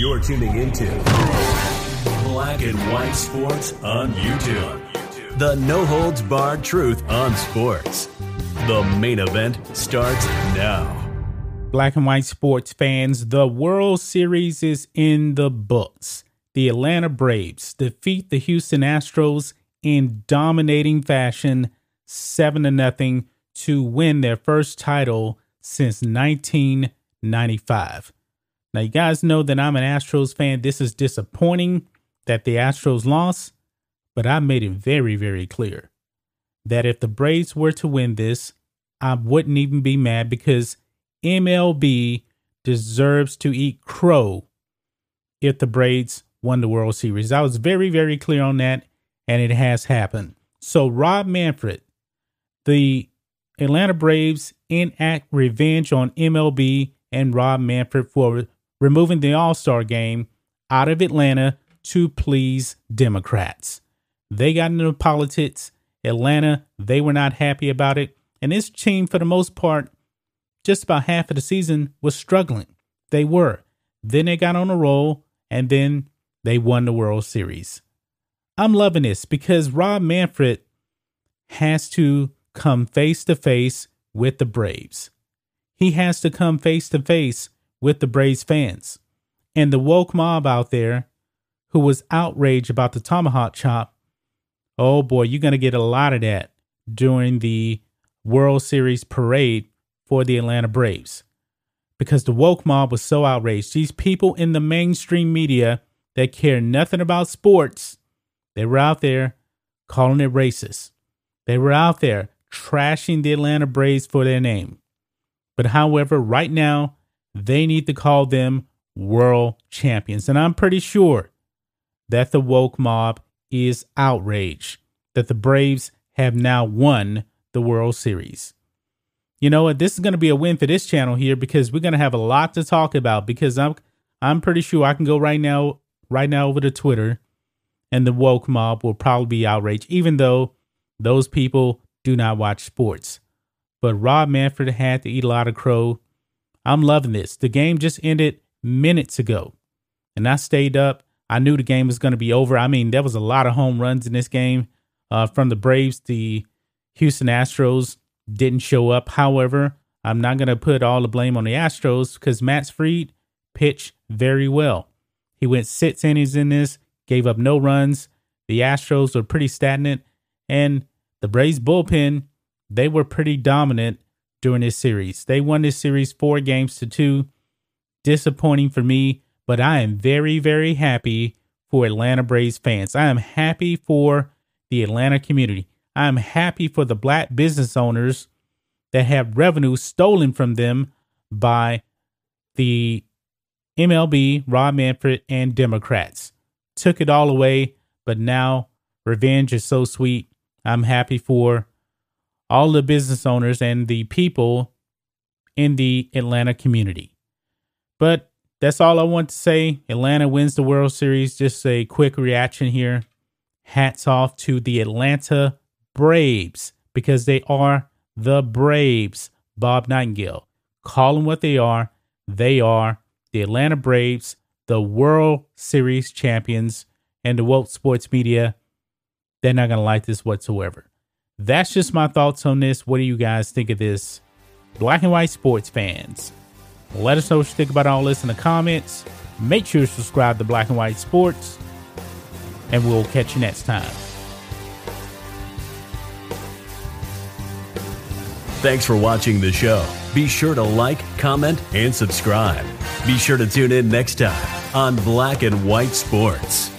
You're tuning into Black and White Sports on YouTube. The no holds barred truth on sports. The main event starts now. Black and white sports fans, the World Series is in the books. The Atlanta Braves defeat the Houston Astros in dominating fashion, 7 to nothing to win their first title since 1995. Now you guys know that I'm an Astros fan. This is disappointing that the Astros lost, but I made it very very clear that if the Braves were to win this, I wouldn't even be mad because MLB deserves to eat crow if the Braves won the World Series. I was very, very clear on that, and it has happened. So, Rob Manfred, the Atlanta Braves enact revenge on MLB and Rob Manfred for removing the All Star game out of Atlanta to please Democrats. They got into politics. Atlanta, they were not happy about it. And this team, for the most part, just about half of the season was struggling. They were. Then they got on a roll and then they won the World Series. I'm loving this because Rob Manfred has to come face to face with the Braves. He has to come face to face with the Braves fans. And the woke mob out there who was outraged about the tomahawk chop, oh boy, you're going to get a lot of that during the World Series parade for the Atlanta Braves because the woke mob was so outraged. These people in the mainstream media that care nothing about sports, they were out there calling it racist. They were out there trashing the Atlanta Braves for their name. But however, right now, they need to call them world champions. And I'm pretty sure that the woke mob is outraged that the Braves have now won the World Series you know what? This is going to be a win for this channel here because we're going to have a lot to talk about. Because I'm, I'm pretty sure I can go right now, right now over to Twitter, and the woke mob will probably be outraged, even though those people do not watch sports. But Rob Manfred had to eat a lot of crow. I'm loving this. The game just ended minutes ago, and I stayed up. I knew the game was going to be over. I mean, there was a lot of home runs in this game uh, from the Braves, the Houston Astros didn't show up. However, I'm not going to put all the blame on the Astros because Max Fried pitched very well. He went six innings in this, gave up no runs. The Astros were pretty stagnant, and the Braves bullpen, they were pretty dominant during this series. They won this series four games to two. Disappointing for me, but I am very, very happy for Atlanta Braves fans. I am happy for the Atlanta community. I'm happy for the black business owners that have revenue stolen from them by the MLB, Rob Manfred, and Democrats. Took it all away, but now revenge is so sweet. I'm happy for all the business owners and the people in the Atlanta community. But that's all I want to say. Atlanta wins the World Series. Just a quick reaction here. Hats off to the Atlanta Braves because they are the Braves. Bob Nightingale. Call them what they are. They are the Atlanta Braves, the World Series champions, and the woke sports media. They're not going to like this whatsoever. That's just my thoughts on this. What do you guys think of this? Black and white sports fans. Let us know what you think about all this in the comments. Make sure to subscribe to Black and White Sports, and we'll catch you next time. Thanks for watching the show. Be sure to like, comment, and subscribe. Be sure to tune in next time on Black and White Sports.